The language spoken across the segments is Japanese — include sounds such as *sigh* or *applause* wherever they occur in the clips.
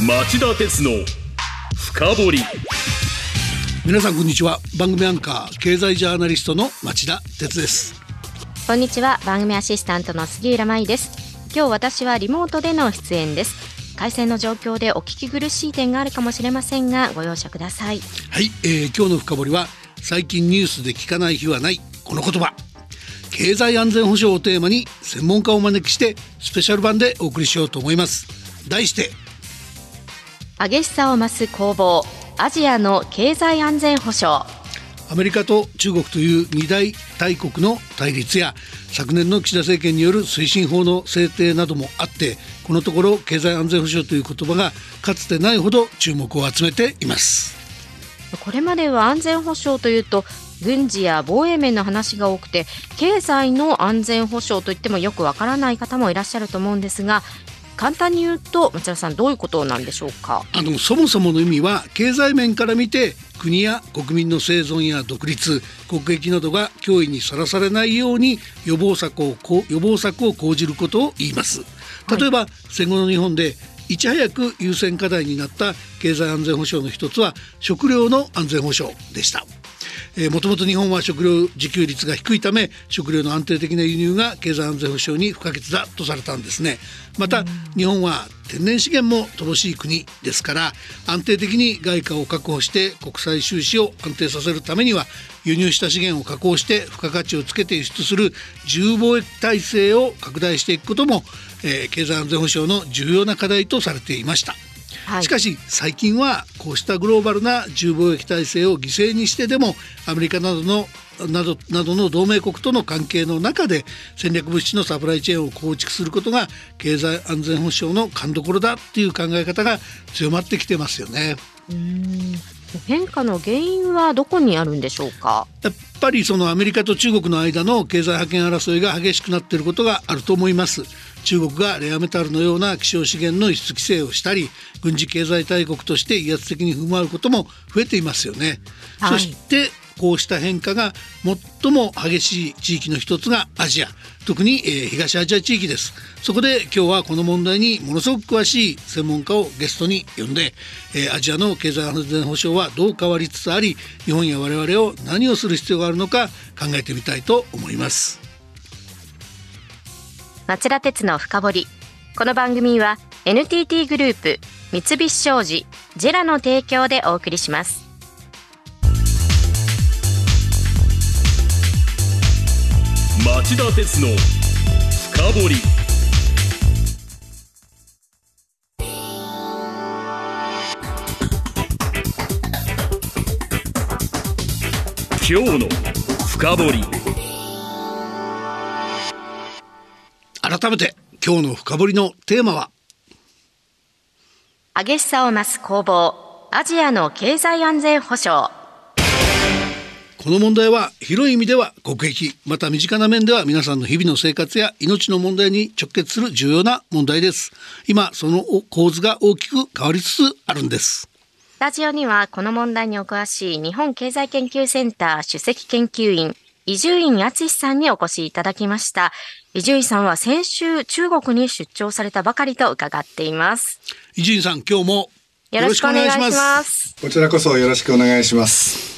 町田鉄の深掘り。皆さんこんにちは。番組アンカー経済ジャーナリストの町田鉄です。こんにちは。番組アシスタントの杉浦舞です。今日私はリモートでの出演です。回線の状況でお聞き苦しい点があるかもしれませんがご容赦ください。はい、えー、今日の深掘りは最近ニュースで聞かない日はないこの言葉。経済安全保障をテーマに専門家をお招きしてスペシャル版でお送りしようと思います。題して激しさを増す攻防アジアの経済安全保障。アメリカと中国という二大大国の対立や昨年の岸田政権による推進法の制定などもあってこのところ経済安全保障という言葉がかつてないほど注目を集めています。これまでは安全保障というと軍事や防衛面の話が多くて経済の安全保障といってもよくわからない方もいらっしゃると思うんですが簡単に言うと町田さんどういうことなんでしょうか？あのそもそもの意味は経済面から見て国や国民の生存や独立国益などが脅威にさらされないように予防策を予防策を講じることを言います。例えば、はい、戦後の日本でいち早く優先課題になった経済安全保障の一つは食料の安全保障でしたもともと日本は食料自給率が低いため食料の安定的な輸入が経済安全保障に不可欠だとされたんですねまた日本は天然資源も乏しい国ですから安定的に外貨を確保して国際収支を安定させるためには輸入した資源を加工して付加価値をつけて輸出する自由貿易体制を拡大していくことも、えー、経済安全保障の重要な課題とされていました。はい、しかし最近はこうしたグローバルな自由貿易体制を犠牲にしてでもアメリカなどのなどなどの同盟国との関係の中で戦略物資のサプライチェーンを構築することが経済安全保障の勘どころだっていう考え方が強まってきてますよね。うん。変化の原因はどこにあるんでしょうか？やっぱりそのアメリカと中国の間の経済覇権争いが激しくなっていることがあると思います中国がレアメタルのような希少資源の輸出規制をしたり軍事経済大国として威圧的に振る舞うことも増えていますよね、はい、そしてこうした変化が最も激しい地域の一つがアジア特に、えー、東アジア地域です。そこで今日はこの問題にものすごく詳しい専門家をゲストに呼んで、えー、アジアの経済安全保障はどう変わりつつあり日本や我々を何をする必要があるのか考えてみたいと思います町田鉄の深掘り。この番組は NTT グループ三菱商事ジェラの提供でお送りします。町田鉄の深掘り。今日の深掘り。改めて今日の深掘りのテーマは？激しさを増す攻防アジアの経済安全保障。この問題は広い意味では国益また身近な面では皆さんの日々の生活や命の問題に直結する重要な問題です。今その構図が大きく変わりつつあるんです。スタジオにはこの問題にお詳しい日本経済研究センター首席研究員伊集院敦さんにお越しいただきました。伊集院さんは先週中国に出張されたばかりと伺っています。伊集院さん今日もよろしくお願いします。こちらこそよろしくお願いします。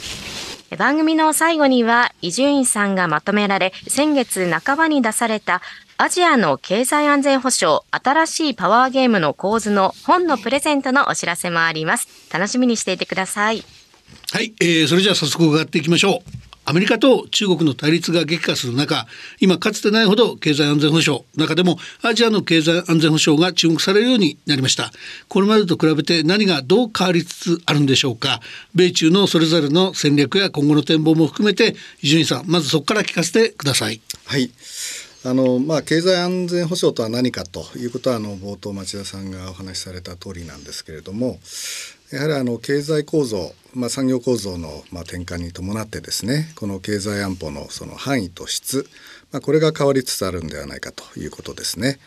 番組の最後には伊集院さんがまとめられ先月半ばに出されたアジアの経済安全保障新しいパワーゲームの構図の本のプレゼントのお知らせもあります。楽しみにしていてください。はい、えー、それじゃあ早速伺っていきましょうアメリカと中国の対立が激化する中今かつてないほど経済安全保障中でもアジアの経済安全保障が注目されるようになりました。これまでと比べて何がどう変わりつつあるんでしょうか。米中のそれぞれの戦略や今後の展望も含めて伊集院さんまずそこから聞かせてください。はい。あのまあ、経済安全保障とは何かということはあの冒頭町田さんがお話しされた通りなんですけれどもやはりあの経済構造、まあ、産業構造のまあ転換に伴ってですねこの経済安保のその範囲と質、まあ、これが変わりつつあるんではないかということですね。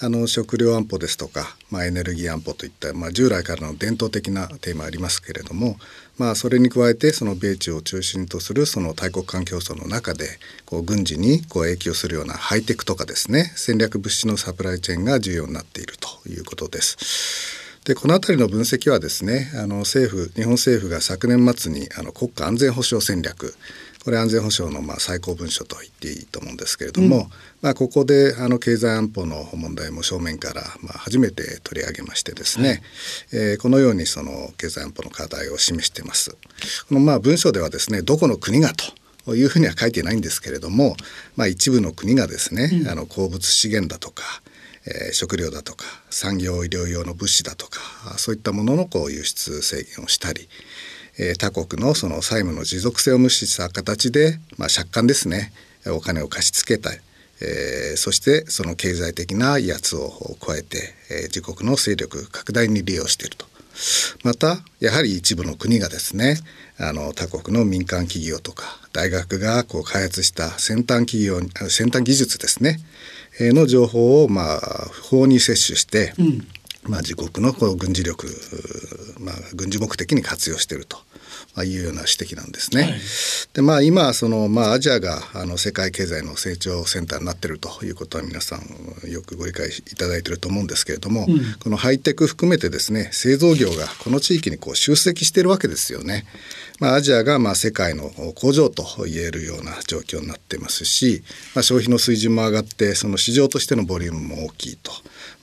あの食料安保ですとか、まあ、エネルギー安保といった、まあ、従来からの伝統的なテーマありますけれども、まあ、それに加えてその米中を中心とするその大国間競争の中でこう軍事にこう影響するようなハイテクとかですね戦略物資のサプライチェーンが重要になっているということです。でこの辺りの分析はですねあの政府日本政府が昨年末にあの国家安全保障戦略これ安全保障のまあ最高文書と言っていいと思うんですけれども、うん、まあ、ここであの経済安保の問題も正面からまあ初めて取り上げましてですね、はい、えー、このようにその経済安保の課題を示しています。このまあ文書ではですねどこの国がというふうには書いてないんですけれども、まあ、一部の国がですね、うん、あの鉱物資源だとかえー、食料だとか産業医療用の物資だとかそういったもののこう輸出制限をしたり、えー、他国のその債務の持続性を無視した形で、まあ、借款ですね。お金を貸し付けたい、えー、そしてその経済的な威圧を加えて、え、自国の勢力拡大に利用していると。またやはり一部の国がですねあの他国の民間企業とか大学がこう開発した先端企業先端技術ですね。の情報をまあ法に摂取して、うん、まあ、自国のこう軍事力、まあ、軍事目的に活用していると。いうような指摘なんですね。はい、でまあ今そのまあアジアがあの世界経済の成長センターになっているということは皆さんよくご理解いただいていると思うんですけれども、うん、このハイテク含めてですね製造業がこの地域にこう集積しているわけですよね。まあ、アジアがまあ世界の工場と言えるような状況になってますし、まあ、消費の水準も上がってその市場としてのボリュームも大きいと。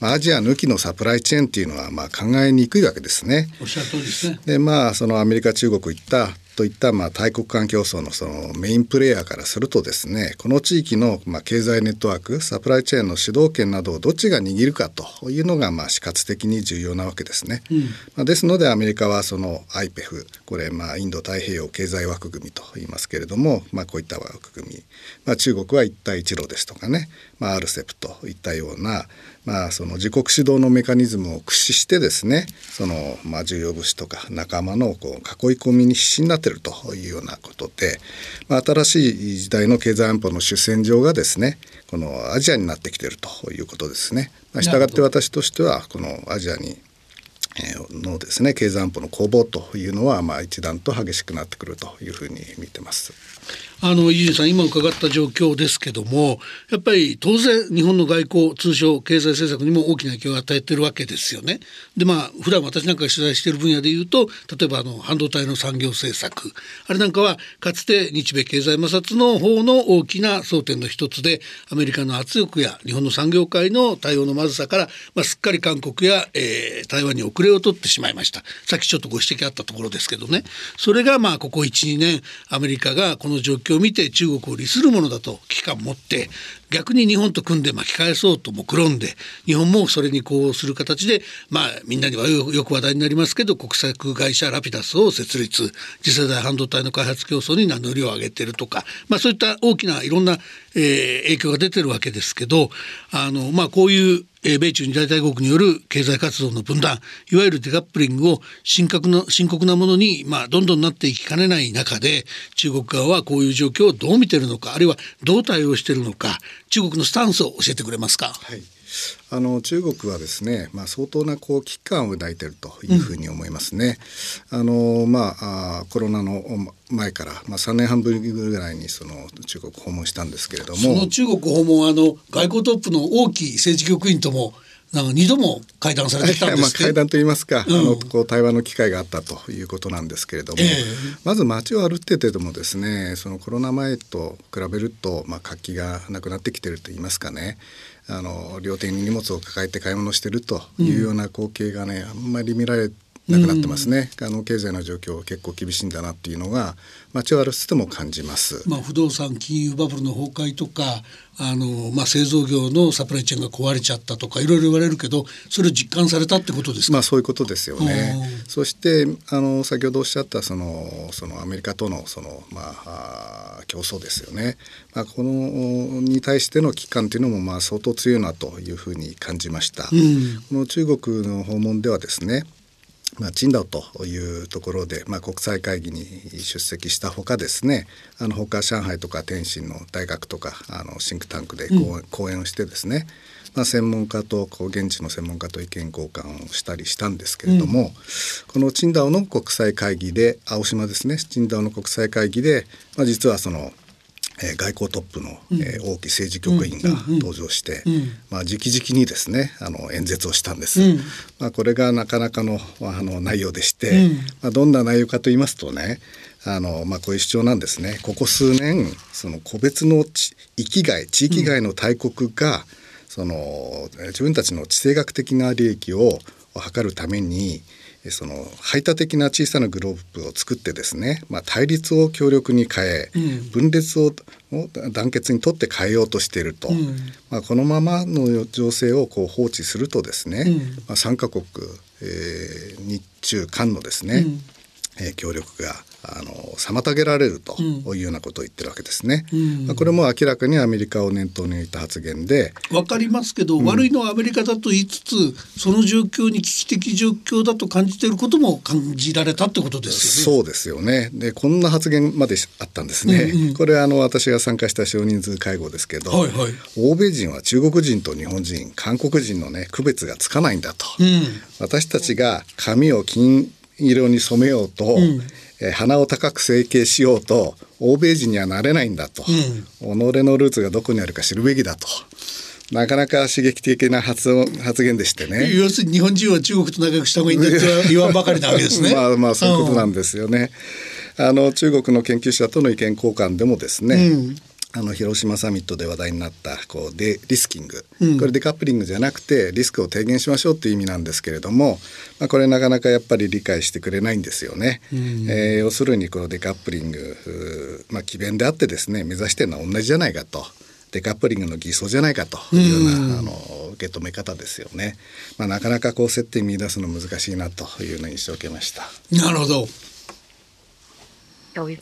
まあ、アジア抜きのサプライチェーンっていうのはまあ考えにくいわけですね。おっしゃる通りですね。でまあそのアメリカ中国行ったといったまあ大国間競争のそのメインプレーヤーからするとですねこの地域のまあ経済ネットワークサプライチェーンの主導権などをどっちが握るかというのがまあ死活的に重要なわけですね。うん、まあ、ですのでアメリカはその IPEF これまあインド太平洋経済枠組みと言いますけれども、まあ、こういった枠組み、まあ、中国は一帯一路ですとかね、まあ、RCEP といったようなまあ、その自国主導のメカニズムを駆使してですねその、まあ、重要物資とか仲間のこう囲い込みに必死になっているというようなことで、まあ、新しい時代の経済安保の主戦場がですねこのアジアになってきているということですね。まあ、従って私としてはこのアジアにのですね経済安保の攻防というのはまあ一段と激しくなってくるというふうに見てます。あの伊集院さん今伺った状況ですけどもやっぱり当然日本の外交通商経済政策にも大きな影響を与えてるわけですよね。でまあ普段私なんかが取材している分野でいうと例えばあの半導体の産業政策。あれなんかはかつて日米経済摩擦の方の大きな争点の一つでアメリカの圧力や日本の産業界の対応のまずさから、まあ、すっかり韓国や、えー、台湾に遅れを取ってしまいました。さっきちょっとご指摘あったところですけどね。それがまあここ12年アメリカがこの状況を見て中国を利するものだと危機感を持って逆に日本と組んで巻き返そうと目論んで日本もそれにこうする形でまあみんなにはよく話題になりますけど国策会社ラピダスを設立。次世代半導体の開発競争に名乗りを上げてるとか、まあ、そういった大きないろんな、えー、影響が出てるわけですけどあの、まあ、こういう米中二大大国による経済活動の分断いわゆるデカップリングを深刻な深刻なものに、まあ、どんどんなっていきかねない中で中国側はこういう状況をどう見てるのかあるいはどう対応してるのか中国のスタンスを教えてくれますか？はいあの中国はですね、まあ、相当なこう危機感を抱いているというふうに思いますね。うん、あのまあコロナの前から、まあ、3年半ぶりぐらいにその中国訪問したんですけれどもその中国訪問あの外交トップの王毅政治局員ともなんか二度も会談されてたんです *laughs* まあ会談といいますか、うん、あのこう対話の機会があったということなんですけれども、えー、まず街を歩っててもですねそのコロナ前と比べると、まあ、活気がなくなってきてると言いますかねあの両手に荷物を抱えて買い物してるというような光景がね、あんまり見られなくなってますね、うん、あの経済の状況結構厳しいんだなっていうのが街を歩いても感じます、まあ、不動産金融バブルの崩壊とかあの、まあ、製造業のサプライチェーンが壊れちゃったとかいろいろ言われるけどそれを実感されたってことですまあ、そういうことですよね。そしてあの先ほどおっしゃったそのそのアメリカとのその、まあ、競争ですよね、まあ、このに対しての危機感というのもまあ相当強いなというふうに感じました。うん、この中国の訪問ではですねまあ、チンダオというところで、まあ、国際会議に出席したほかですねあの他上海とか天津の大学とかあのシンクタンクで講演をしてですね、まあ、専門家とこう現地の専門家と意見交換をしたりしたんですけれども、うん、このチンダオの国際会議で青島ですねチンダオの国際会議で、まあ、実はそのえー、外交トップの、えー、王毅政治局員が登場して、まあ、直々にですねあの演説をしたんです、まあ、これがなかなかのあの内容でして、まあ、どんな内容かと言いますとねあの、まあ、こういう主張なんですね。ここ数年その個別の域外地域外の大国が、その自分たちの地政学的な利益を図るためにその排他的な小さなグローブを作ってですね、まあ、対立を強力に変え、うん、分裂を団結にとって変えようとしていると、うん、まあ、このままの情勢をこう放置するとですね、うん、まあ、3カ国、えー、日中韓のですね、えー、協力があの妨げられるというようなことを言ってるわけですね。うん、まあ、これも明らかにアメリカを念頭に置いた発言で。わかりますけど、うん、悪いのはアメリカだと言いつつその状況に危機的状況だと感じていることも感じられたってことですよね。そうですよね。でこんな発言まであったんですね。うんうん、これあの私が参加した少人数会合ですけど、はいはい、欧米人は中国人と日本人韓国人のね区別がつかないんだと。私たちが髪を金色に染めようと、えー、鼻を高く整形しようと欧米人にはなれないんだと、うん、己のルーツがどこにあるか知るべきだと。なかなか刺激的な発発言でしてね。要するに日本人は中国と仲良くした方がいいんだって言わんばかりなわけですね。*laughs* まあまあそういうことなんですよね。うん、あの中国の研究者との意見交換でもですね、うん、あの広島サミットで話題になったこうデリスキング、うん、これデカップリングじゃなくてリスクを低減しましょうっていう意味なんですけれども、まあ、これなかなかやっぱり理解してくれないんですよね。うん、えー、要するにこのデカップリング、まあ、詭弁であってですね目指してるのは同じじゃないかと。デカップリングの偽装じゃないかというような、あの受け止め方ですよね。まあ、なかなかこう接点見出すの難しいなというような印象を受けました。なるほど。興味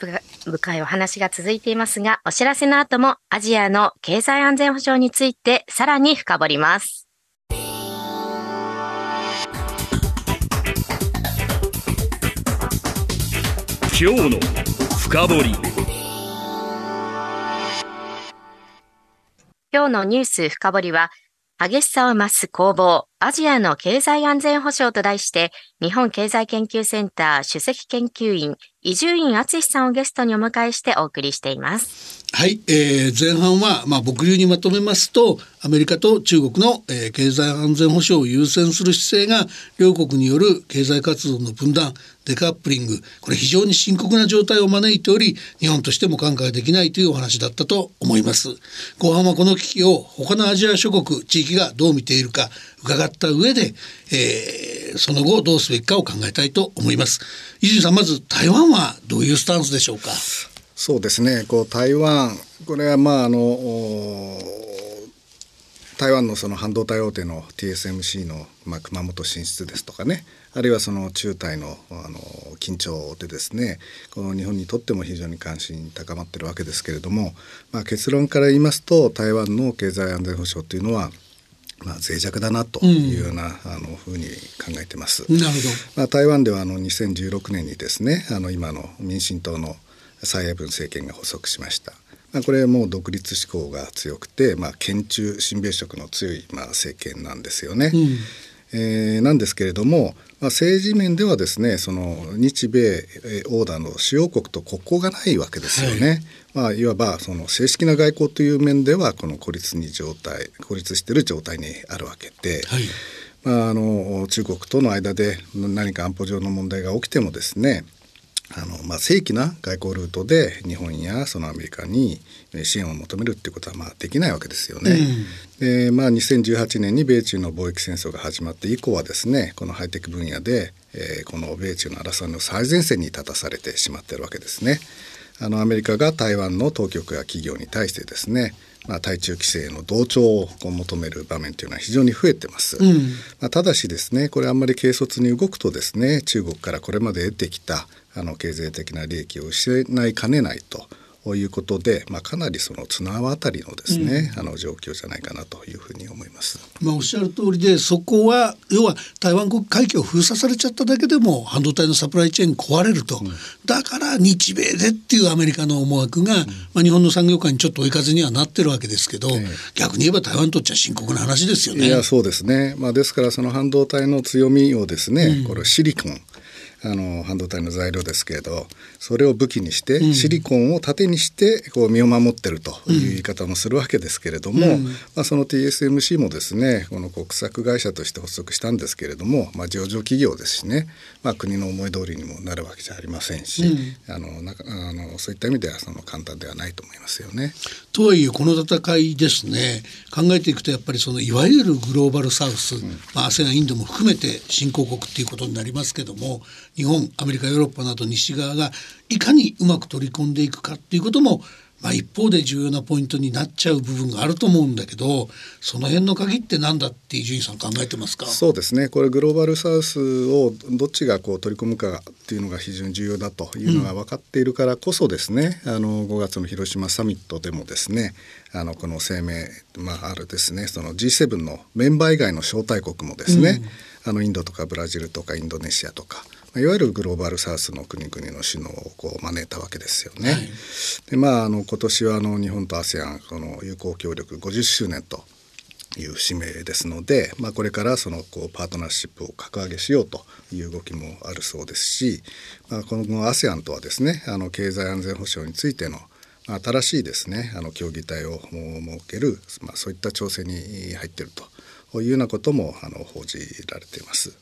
深いお話が続いていますが、お知らせの後もアジアの経済安全保障についてさらに深掘ります。今日の深掘り。今日のニュース深掘りは、激しさを増す攻防、アジアの経済安全保障と題して、日本経済研究センター首席研究員、伊集院敦さんをゲストにお迎えしてお送りしています。はい、えー、前半は、まあ、僕流にまとめますとアメリカと中国の、えー、経済安全保障を優先する姿勢が両国による経済活動の分断デカップリングこれ非常に深刻な状態を招いており日本としても考えできないというお話だったと思います。後半はこの危機を他のアジア諸国地域がどう見ているか伺った上で、えー、その後どうすべきかを考えたいと思います。伊集さんまず台湾はどういうスタンスでしょうか？そうですね。こう台湾これはまああの台湾のその半導体大手の TSMC の、まあ、熊本進出ですとかねあるいはその中台のあの緊張でですねこの日本にとっても非常に関心高まってるわけですけれども、まあ、結論から言いますと台湾の経済安全保障というのはまあ、脆弱だなというような、うん、あのふうに考えてます。なるほど。まあ、台湾ではあの2016年にですねあの今の民進党の蔡英文政権が発足しました。まあ、これはもう独立志向が強くて、まあ、県中親米色の強い、まあ、政権なんですよね。うん、えー、なんですけれども、まあ、政治面ではですねその日米オーダーの主要国と国交がないわけですよね。はいまあ、いわばその正式な外交という面ではこの孤立に状態孤立している状態にあるわけで、はいまあ、あの中国との間で何か安保上の問題が起きてもですねあのまあ、正規な外交ルートで日本やそのアメリカに支援を求めるっていうことはまあできないわけですよね。うん、でまあ、2018年に米中の貿易戦争が始まって以降はですねこのハイテク分野で、えー、この米中の争いの最前線に立たされてしまっているわけですね。あのアメリカが台湾の当局や企業に対してですねまあ、対中規制の同調を求める場面というのは非常に増えてます、うん、まあ、ただしですねこれあんまり軽率に動くとですね中国からこれまで得てきたあの経済的な利益を失いかねないとということで、まあ、かなりその綱渡りのですね、うん、あの状況じゃないかなというふうに思います。まあ、おっしゃる通りでそこは要は台湾国海峡を封鎖されちゃっただけでも半導体のサプライチェーン壊れると、うん、だから日米でっていうアメリカの思惑が、うん、まあ、日本の産業界にちょっと追い風にはなってるわけですけど、えー、逆に言えば台湾にとっちゃ深刻な話ですよね。いやそうですね、まあ、ですからその半導体の強みをですね、これシリコンあの半導体の材料ですけれどそれを武器にして、シリコンを盾にしてこう身を守ってるという言い方もするわけですけれども、うん、まあ、その TSMC もですねこの国策会社として発足したんですけれども、まあ、上場企業ですしね、まあ、国の思い通りにもなるわけじゃありませんし、うん、あのなあのそういった意味ではその簡単ではないと思いますよね。とはいえこの戦いですね考えていくとやっぱりそのいわゆるグローバルサウス、うん、まあ、ASEAN インドも含めて新興国っていうことになりますけども日本アメリカヨーロッパなど西側がいかにうまく取り込んでいくかっていうこともまあ、一方で重要なポイントになっちゃう部分があると思うんだけどその辺の鍵って何だって伊集院さん考えてますか？そうですね。これグローバルサウスをどっちがこう取り込むかっていうのが非常に重要だというのが分かっているからこそですね、うん、あの5月の広島サミットでもですねあのこの声明、まあ、あるですね。その G7 のメンバー以外の招待国もですね、うん、あのインドとかブラジルとかインドネシアとかいわゆるグローバルサウスの国々の首脳をこう招いたわけですよね。はい、でまああの今年はあの日本と ASEAN この友好協力50周年という節目ですので、まあ、これからそのこうパートナーシップを格上げしようという動きもあるそうですし、まあ、この ASEAN とはですねあの経済安全保障についての新しいですねあの協議体を設ける、まあ、そういった調整に入っているというようなこともあの報じられています。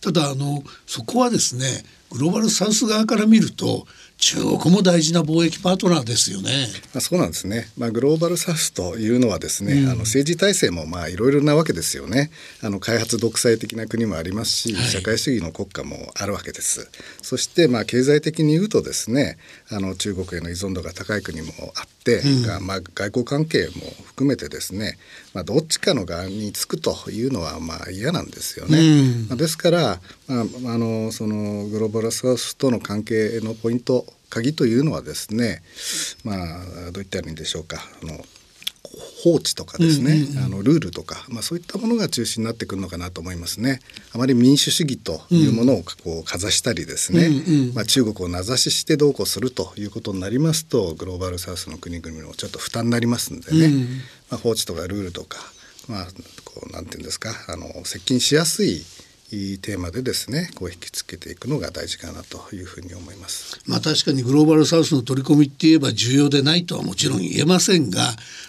ただあのそこはですねグローバルサウス側から見ると中国も大事な貿易パートナーですよね。まあ、そうなんですね。まあ、グローバルサウスというのはですね、うん、あの政治体制もまあいろいろなわけですよね。あの開発独裁的な国もありますし、はい、社会主義の国家もあるわけです。そしてまあ経済的に言うとですね、あの中国への依存度が高い国もあって、うん、まあ外交関係も含めてですね、まあどっちかの側につくというのはまあ嫌なんですよね。うん、まあ、ですから、まああのそのグローバルサウスとの関係のポイント鍵というのはですねまあどういったらいいんでしょうかあの法治とかですね、あのルールとか、まあ、そういったものが中心になってくるのかなと思いますね。あまり民主主義というものをこうかざしたりですね、うんうん、まあ、中国を名指ししてどうこうするということになりますとグローバルサウスの国々もちょっと負担になりますんでね、うん、まあ、法治とかルールとか、まあ、こうなんていうんですかあの接近しやすいテーマでですねこう引きつけていくのが大事かなというふうに思います。まあ確かにグローバルサウスの取り込みって言えば重要でないとはもちろん言えませんが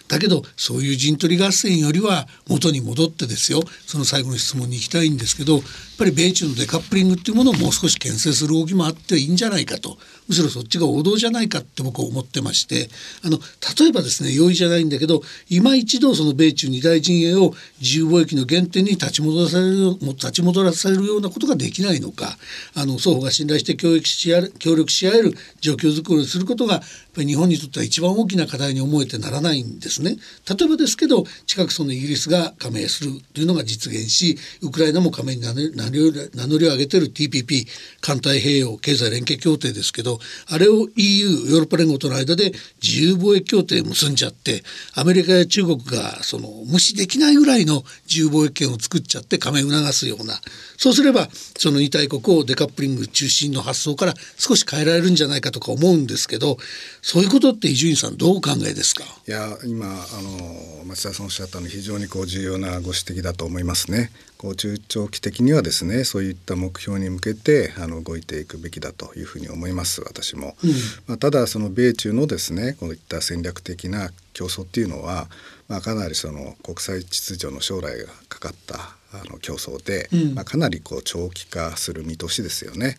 だけどそういう陣取り合戦よりは元に戻ってですよ。その最後の質問に行きたいんですけどやっぱり米中のデカップリングっていうものをもう少し牽制する動きもあっていいんじゃないかと。むしろそっちが王道じゃないかって僕は思ってまして。あの例えばですね容易じゃないんだけど今一度その米中二大陣営を自由貿易の原点に立ち戻らされる立ち戻らされるようなことができないのか。あの双方が信頼して協力し合協力し合える状況づくりをすることがぱり日本にとっては一番大きな課題に思えてならないんですね。例えばですけど近くそのイギリスが加盟するというのが実現しウクライナも加盟に名乗りを上げてる TPP 環太平洋経済連携協定ですけどあれを EU ヨーロッパ連合との間で自由貿易協定結んじゃってアメリカや中国がその無視できないぐらいの自由貿易圏を作っちゃって加盟を促すようなそうすればその2大国をデカップリング中心の発想から少し変えられるんじゃないかとか思うんですけどそういうことって伊集院さんどうお考えですか？いや今あの町田さんおっしゃったの非常にこう重要なご指摘だと思いますね。こう中長期的にはですねそういった目標に向けてあの動いていくべきだというふうに思います私も。うん、まあ、ただその米中のですねこういった戦略的な競争っていうのは、まあ、かなりその国際秩序の将来がかかったあの競争で、うん、まあ、かなりこう長期化する見通しですよね。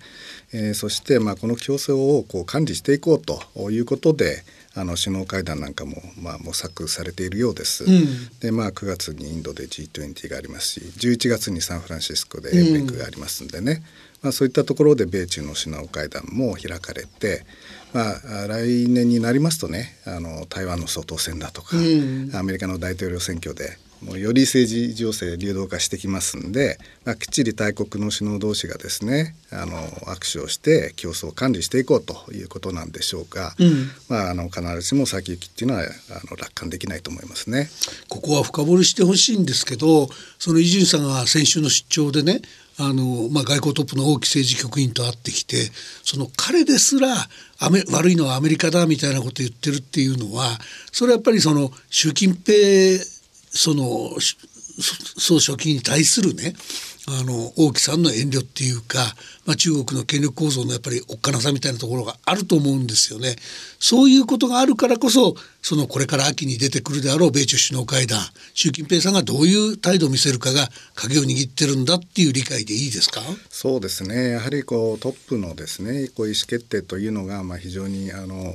えー、そしてまあこの競争をこう管理していこうということであの首脳会談なんかもまあ模索されているようです。うん、でまあ9月にインドで G20 がありますし11月にサンフランシスコで APEC がありますんでね、うん、まあ、そういったところで米中の首脳会談も開かれて、まあ、来年になりますとねあの台湾の総統選だとか、うん、アメリカの大統領選挙でもうより政治情勢流動化してきますんで、まあ、きっちり大国の首脳同士がですねあの握手をして競争を管理していこうということなんでしょうが、うん、まあ、あの必ずしも先行きっていうのはあの楽観できないと思いますね。ここは深掘りしてほしいんですけどその伊集院さんが先週の出張でねあの、まあ、外交トップの王毅政治局員と会ってきてその彼ですら悪いのはアメリカだみたいなことを言ってるっていうのはそれはやっぱりその習近平その総書記に対するねあの王毅さんの遠慮っていうか、まあ、中国の権力構造のやっぱりおっかなさみたいなところがあると思うんですよね。そういうことがあるからこそそのこれから秋に出てくるであろう米中首脳会談習近平さんがどういう態度を見せるかが鍵を握ってるんだっていう理解でいいですか？そうですね。やはりこうトップのですねこう意思決定というのがまあ非常にあの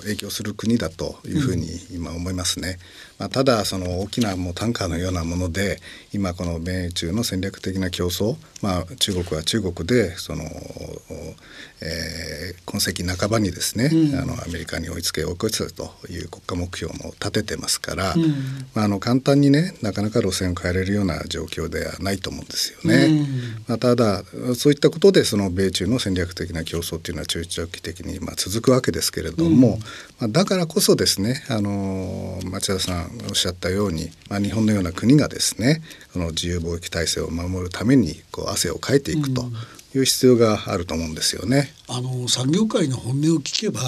影響する国だというふうに今思いますね。まあ、ただその大きなもうタンカーのようなもので今この米中の戦略的な競争、まあ、中国は中国でその、えー、今世紀半ばにですね、うん、あのアメリカに追いつけ追い越せという国家目標も立ててますから、うん、まあ、あの簡単にねなかなか路線を変えれるような状況ではないと思うんですよね。うん、まあ、ただそういったことでその米中の戦略的な競争っていうのは中長期的にまあ続くわけですけれども、まあ、だからこそですねあの町田さんおっしゃったように、まあ、日本のような国がですねこの自由貿易体制を守るためにこう汗をかいていくという必要があると思うんですよね。あの産業界の本音を聞けば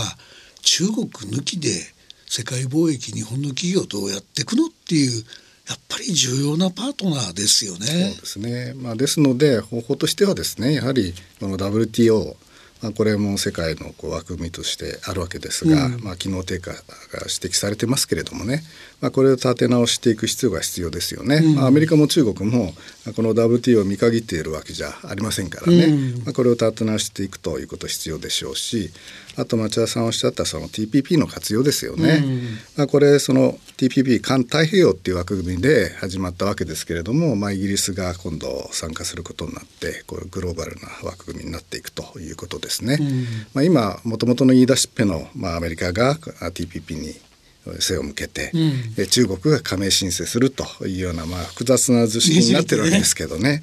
中国抜きで世界貿易日本の企業どうやっていくのっていうやっぱり重要なパートナーですよね。そうですね。まあですので方法としてはですねやはりこの WTO まあ、これも世界のこう枠組みとしてあるわけですが、うん、まあ、機能低下が指摘されてますけれどもね、まあ、これを立て直していく必要が必要ですよね、うん、まあ、アメリカも中国もこの WTO を見限っているわけじゃありませんからね、うん、まあ、これを立て直していくということ必要でしょうしあと町田さんおっしゃったその TPP の活用ですよね、まあ、これその TPP 環太平洋っていう枠組みで始まったわけですけれども、まあ、イギリスが今度参加することになってこれグローバルな枠組みになっていくということですね。まあ、今もともとの言い出しっぺの、まあ、アメリカが TPP に背を向けて、うん、中国が加盟申請するというような、まあ、複雑な図式になってるわけですけどね。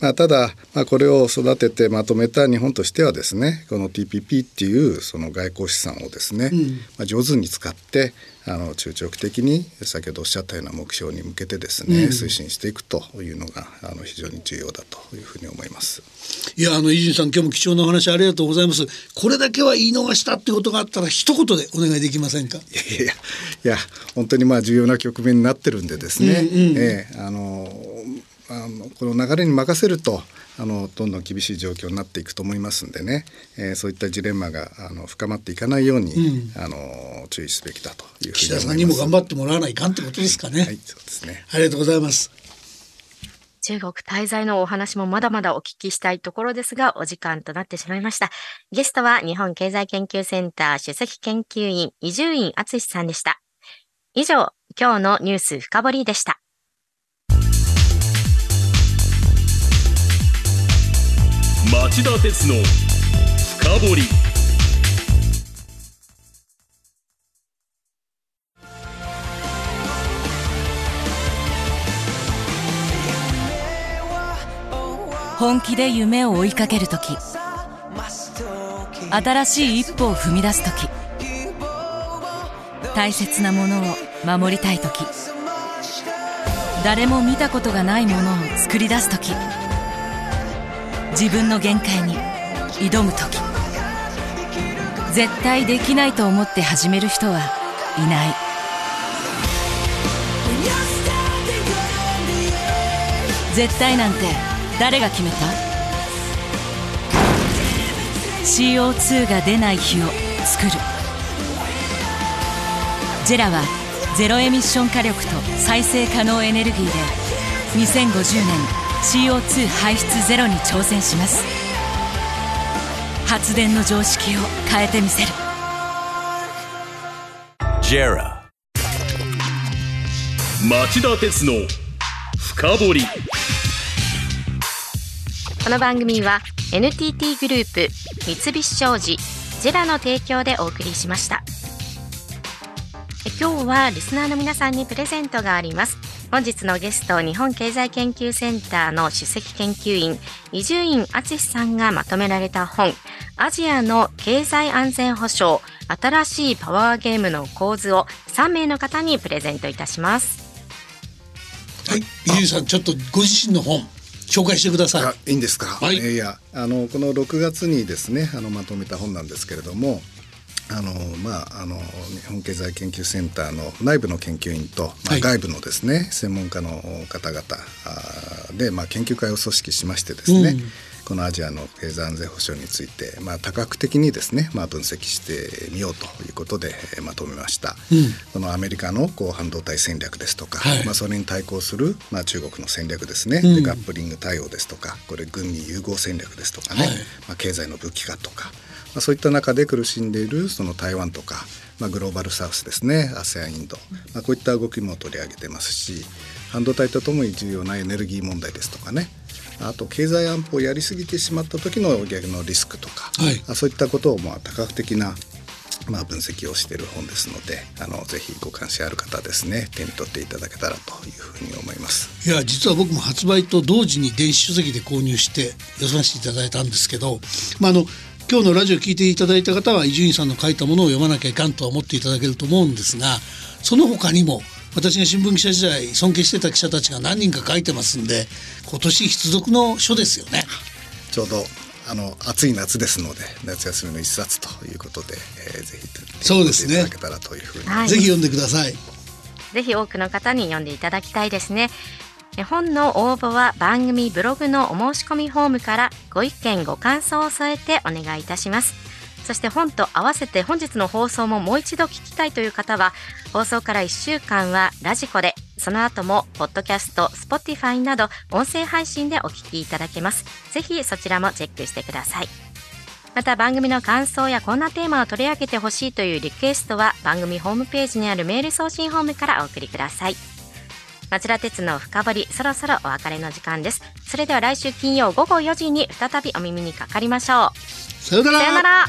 まあ、ただ、まあ、これを育ててまとめた日本としてはですねこの TPP っていうその外交資産をですね、うん、まあ、上手に使ってあの中長期的に先ほどおっしゃったような目標に向けてですね、うん、推進していくというのがあの非常に重要だというふうに思います。いやあの伊集院さん今日も貴重なお話ありがとうございます。これだけは言い逃したってことがあったら一言でお願いできませんか？いやいやいや本当にまあ重要な局面になってるんでですね。うんうん、えー、あのあのこの流れに任せるとあのどんどん厳しい状況になっていくと思いますんでね、えー、そういったジレンマがあの深まっていかないように、うん、あの注意すべきだという岸田さんにも頑張ってもらわないかんってことですかね。はい、そうですね。ありがとうございます。中国滞在のお話もまだまだお聞きしたいところですが、お時間となってしまいました。ゲストは日本経済研究センター首席研究員伊集院敦さんでした。以上、今日のニュース深掘りでした。町田鉄の深掘り。本気で夢を追いかけるとき新しい一歩を踏み出すとき大切なものを守りたいとき誰も見たことがないものを作り出すとき自分の限界に挑む時。絶対できないと思って始める人はいない。絶対なんて誰が決めた？CO2 が出ない日を作る。ジェラはゼロエミッション火力と再生可能エネルギーで2050年 CO2 排出ゼロに挑戦します。発電の常識を変えてみせる。JERA. 町田鉄の深掘り。この番組は NTT グループ三菱商事ジェラの提供でお送りしました。今日はリスナーの皆さんにプレゼントがあります本日のゲスト、日本経済研究センターの首席研究員、伊集院敦さんがまとめられた本、アジアの経済安全保障、新しいパワーゲームの構図を3名の方にプレゼントいたします。はい、伊集院さん、ちょっとご自身の本、紹介してください。いいんですか？はい、いや、あのこの6月にですね、あのまとめた本なんですけれども。あのまあ、あの日本経済研究センターの内部の研究員と、まあ、はい。外部のですね、専門家の方々で、まあ、研究会を組織しましてですね、うん。このアジアの経済安全保障について、まあ、多角的にですね、まあ、分析してみようということで、えーまとめました、うん。このアメリカのこう半導体戦略ですとか、はい。まあ、それに対抗する、まあ、中国の戦略ですね、うん。でガップリング対応ですとかこれ軍に融合戦略ですとかね、はい。まあ、経済の武器化とか、まあ、そういった中で苦しんでいるその台湾とか、まあ、グローバルサウスですね ASEAN インド、まあ、こういった動きも取り上げてますし半導体とともに重要なエネルギー問題ですとかね。あと経済安保をやりすぎてしまった時の逆のリスクとか、はい。あそういったことをまあ多角的なまあ、分析をしている本ですのであのぜひご関心ある方はですね。手に取っていただけたらというふうに思います。いや実は僕も発売と同時に電子書籍で購入して読ませていただいたんですけど、まあ、あの今日のラジオ聞いていただいた方は伊集院さんの書いたものを読まなきゃいかんとは思っていただけると思うんですがその他にも私が新聞記者時代尊敬してた記者たちが何人か書いてますんで今年必読の書ですよね。ちょうどあの暑い夏ですので夏休みの一冊ということで、えーぜひそうですねいただけたらというふうに、はいぜひ読んでください。ぜひ多くの方に読んでいただきたいですね。本の応募は番組ブログのお申し込みフォームからご意見ご感想を添えてお願いいたします。そして本と合わせて本日の放送ももう一度聞きたいという方は放送から1週間はラジコでその後もポッドキャスト、Spotify など音声配信でお聞きいただけます。ぜひそちらもチェックしてください。また番組の感想やこんなテーマを取り上げてほしいというリクエストは番組ホームページにあるメール送信フォームからお送りください。町田鉄の深掘りそろそろお別れの時間です。それでは来週金曜午後4時に再びお耳にかかりましょう。さようならさよなら。